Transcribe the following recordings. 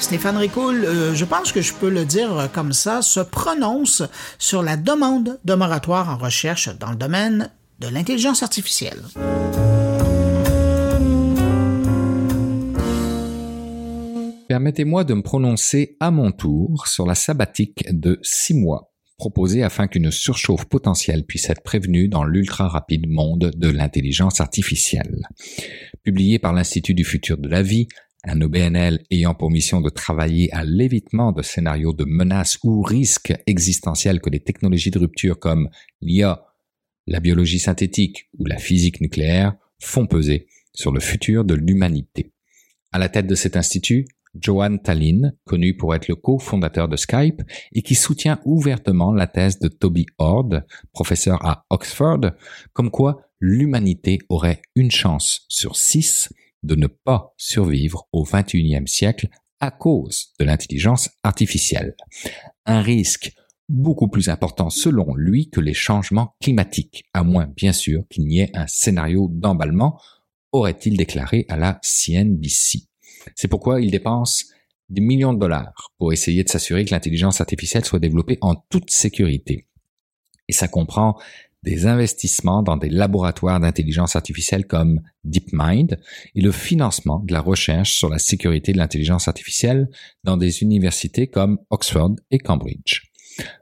Stéphane Ricoul, je pense que je peux le dire comme ça, se prononce sur la demande de moratoire en recherche dans le domaine de l'intelligence artificielle. Permettez-moi de me prononcer à mon tour sur la sabbatique de six mois proposée afin qu'une surchauffe potentielle puisse être prévenue dans l'ultra rapide monde de l'intelligence artificielle. Publiée par l'Institut du futur de la vie, un OBNL ayant pour mission de travailler à l'évitement de scénarios de menaces ou risques existentiels que les technologies de rupture comme l'IA, la biologie synthétique ou la physique nucléaire font peser sur le futur de l'humanité. À la tête de cet institut, Johan Tallinn, connu pour être le cofondateur de Skype et qui soutient ouvertement la thèse de Toby Ord, professeur à Oxford, comme quoi l'humanité aurait une chance sur six de ne pas survivre au XXIe siècle à cause de l'intelligence artificielle. Un risque beaucoup plus important selon lui que les changements climatiques, à moins bien sûr qu'il n'y ait un scénario d'emballement, aurait-il déclaré à la CNBC. C'est pourquoi il dépense des millions de dollars pour essayer de s'assurer que l'intelligence artificielle soit développée en toute sécurité. Et ça comprend des investissements dans des laboratoires d'intelligence artificielle comme DeepMind et le financement de la recherche sur la sécurité de l'intelligence artificielle dans des universités comme Oxford et Cambridge.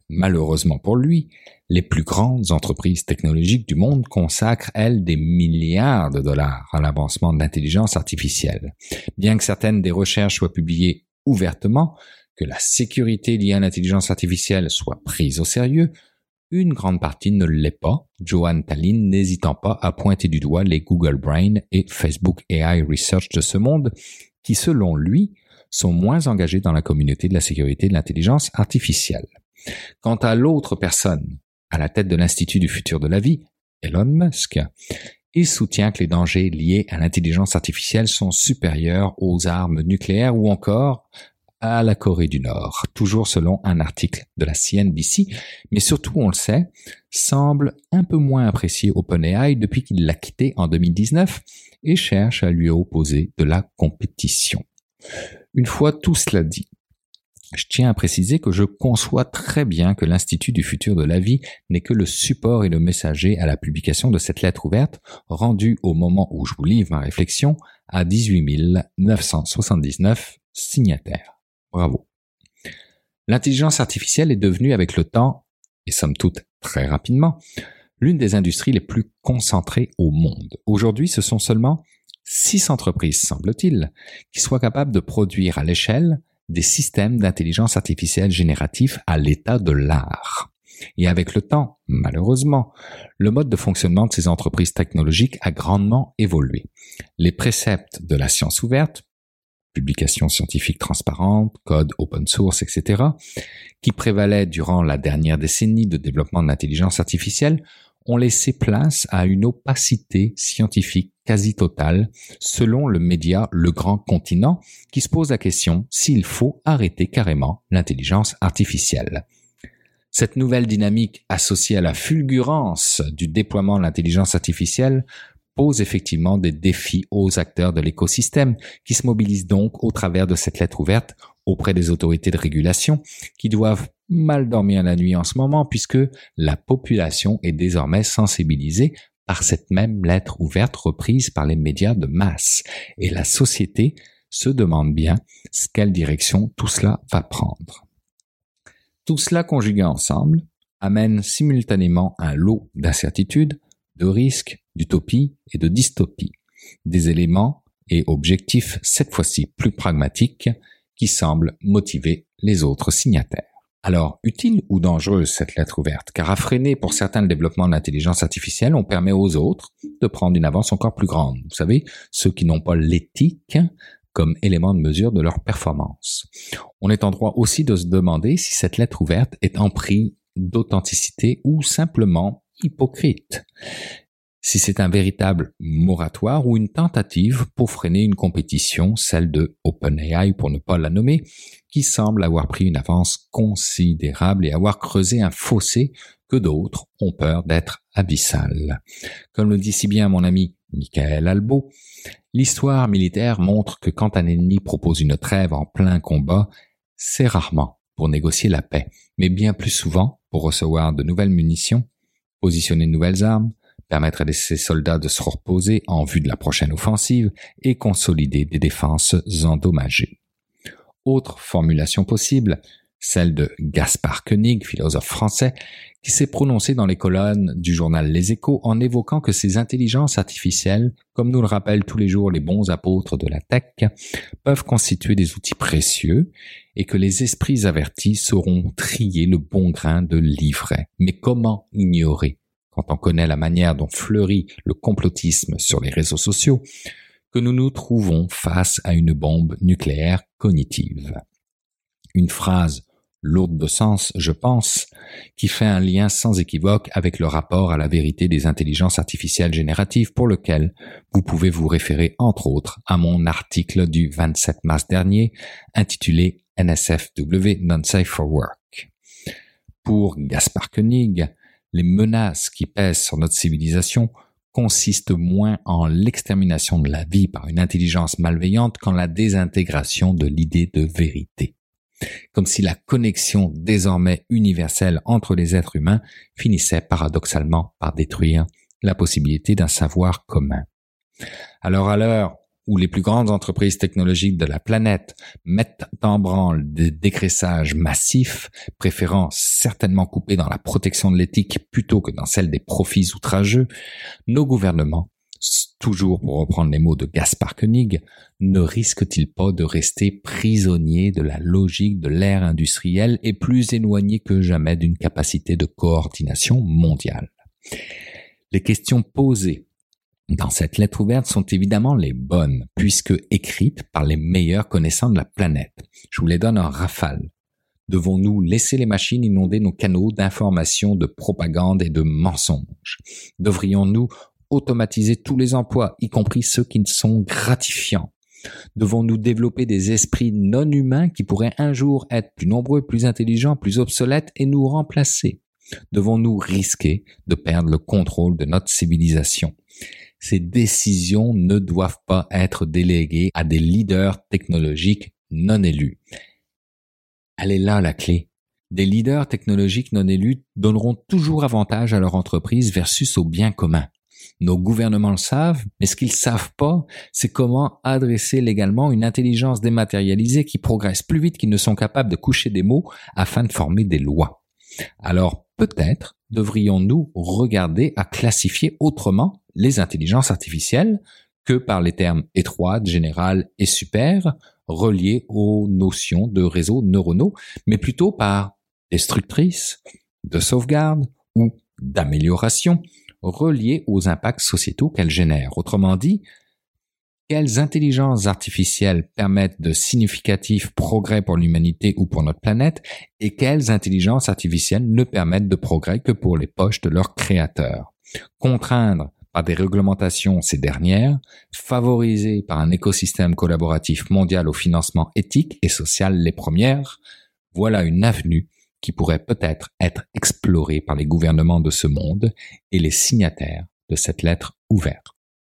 Malheureusement pour lui, les plus grandes entreprises technologiques du monde consacrent, elles, des milliards de dollars à l'avancement de l'intelligence artificielle. Bien que certaines des recherches soient publiées ouvertement, que la sécurité liée à l'intelligence artificielle soit prise au sérieux, une grande partie ne l'est pas, Johan Tallinn n'hésitant pas à pointer du doigt les Google Brain et Facebook AI Research de ce monde, qui selon lui sont moins engagés dans la communauté de la sécurité de l'intelligence artificielle. Quant à l'autre personne à la tête de l'Institut du futur de la vie, Elon Musk, il soutient que les dangers liés à l'intelligence artificielle sont supérieurs aux armes nucléaires ou encore à la Corée du Nord, toujours selon un article de la CNBC, mais surtout, on le sait, semble un peu moins apprécié OpenAI depuis qu'il l'a quitté en 2019 et cherche à lui opposer de la compétition. Une fois tout cela dit, je tiens à préciser que je conçois très bien que l'Institut du futur de la vie n'est que le support et le messager à la publication de cette lettre ouverte, rendue au moment où je vous livre ma réflexion à 18 979 signataires. Bravo. L'intelligence artificielle est devenue avec le temps, et somme toute très rapidement, l'une des industries les plus concentrées au monde. Aujourd'hui, ce sont seulement six entreprises, semble-t-il, qui soient capables de produire à l'échelle des systèmes d'intelligence artificielle génératifs à l'état de l'art. Et avec le temps, malheureusement, le mode de fonctionnement de ces entreprises technologiques a grandement évolué. Les préceptes de la science ouverte, publications scientifiques transparentes, code open source, etc., qui prévalaient durant la dernière décennie de développement de l'intelligence artificielle, ont laissé place à une opacité scientifique quasi totale, selon le média Le Grand Continent, qui se pose la question s'il faut arrêter carrément l'intelligence artificielle. Cette nouvelle dynamique associée à la fulgurance du déploiement de l'intelligence artificielle pose effectivement des défis aux acteurs de l'écosystème qui se mobilisent donc au travers de cette lettre ouverte auprès des autorités de régulation qui doivent mal dormir la nuit en ce moment puisque la population est désormais sensibilisée par cette même lettre ouverte reprise par les médias de masse et la société se demande bien quelle direction tout cela va prendre. Tout cela conjugué ensemble amène simultanément un lot d'incertitudes, de risques, d'utopie et de dystopie. Des éléments et objectifs cette fois-ci plus pragmatiques qui semblent motiver les autres signataires. Alors, utile ou dangereuse cette lettre ouverte? Car à freiner pour certains le développement de l'intelligence artificielle, on permet aux autres de prendre une avance encore plus grande. Vous savez, ceux qui n'ont pas l'éthique comme élément de mesure de leur performance. On est en droit aussi de se demander si cette lettre ouverte est en d'authenticité ou simplement hypocrite si c'est un véritable moratoire ou une tentative pour freiner une compétition, celle de OpenAI pour ne pas la nommer, qui semble avoir pris une avance considérable et avoir creusé un fossé que d'autres ont peur d'être abyssal. Comme le dit si bien mon ami Michael Albo, L'histoire militaire montre que quand un ennemi propose une trêve en plein combat, c'est rarement pour négocier la paix, mais bien plus souvent pour recevoir de nouvelles munitions, positionner de nouvelles armes, permettre à ses soldats de se reposer en vue de la prochaine offensive et consolider des défenses endommagées. Autre formulation possible, celle de Gaspard Koenig, philosophe français, qui s'est prononcé dans les colonnes du journal Les Échos en évoquant que ces intelligences artificielles, comme nous le rappellent tous les jours les bons apôtres de la tech, peuvent constituer des outils précieux et que les esprits avertis sauront trier le bon grain de l'ivraie. Mais comment ignorer, quand on connaît la manière dont fleurit le complotisme sur les réseaux sociaux, que nous nous trouvons face à une bombe nucléaire cognitive. Une phrase lourde de sens, je pense, qui fait un lien sans équivoque avec le rapport à la vérité des intelligences artificielles génératives pour lequel vous pouvez vous référer entre autres à mon article du 27 mars dernier intitulé NSFW Non-Safe for Work. Pour Gaspard Koenig, les menaces qui pèsent sur notre civilisation consistent moins en l'extermination de la vie par une intelligence malveillante qu'en la désintégration de l'idée de vérité comme si la connexion désormais universelle entre les êtres humains finissait paradoxalement par détruire la possibilité d'un savoir commun. Alors à l'heure où les plus grandes entreprises technologiques de la planète mettent en branle des décressages massifs, préférant certainement couper dans la protection de l'éthique plutôt que dans celle des profits outrageux, nos gouvernements toujours pour reprendre les mots de Gaspard Koenig, ne risque-t-il pas de rester prisonnier de la logique de l'ère industrielle et plus éloigné que jamais d'une capacité de coordination mondiale? Les questions posées dans cette lettre ouverte sont évidemment les bonnes, puisque écrites par les meilleurs connaissants de la planète. Je vous les donne en rafale. Devons-nous laisser les machines inonder nos canaux d'information, de propagande et de mensonges? Devrions-nous automatiser tous les emplois, y compris ceux qui ne sont gratifiants? Devons-nous développer des esprits non humains qui pourraient un jour être plus nombreux, plus intelligents, plus obsolètes et nous remplacer? Devons-nous risquer de perdre le contrôle de notre civilisation? Ces décisions ne doivent pas être déléguées à des leaders technologiques non élus. Elle est là la clé. Des leaders technologiques non élus donneront toujours avantage à leur entreprise versus au bien commun. Nos gouvernements le savent, mais ce qu'ils savent pas, c'est comment adresser légalement une intelligence dématérialisée qui progresse plus vite qu'ils ne sont capables de coucher des mots afin de former des lois. Alors peut-être devrions-nous regarder à classifier autrement les intelligences artificielles que par les termes étroits, général et super, reliés aux notions de réseaux neuronaux, mais plutôt par destructrices, de sauvegarde ou d'amélioration, reliées aux impacts sociétaux qu'elles génèrent. Autrement dit, quelles intelligences artificielles permettent de significatifs progrès pour l'humanité ou pour notre planète et quelles intelligences artificielles ne permettent de progrès que pour les poches de leurs créateurs? Contraindre par des réglementations ces dernières, favoriser par un écosystème collaboratif mondial au financement éthique et social les premières, voilà une avenue qui pourrait peut-être être exploré par les gouvernements de ce monde et les signataires de cette lettre ouverte.